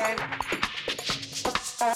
Bye.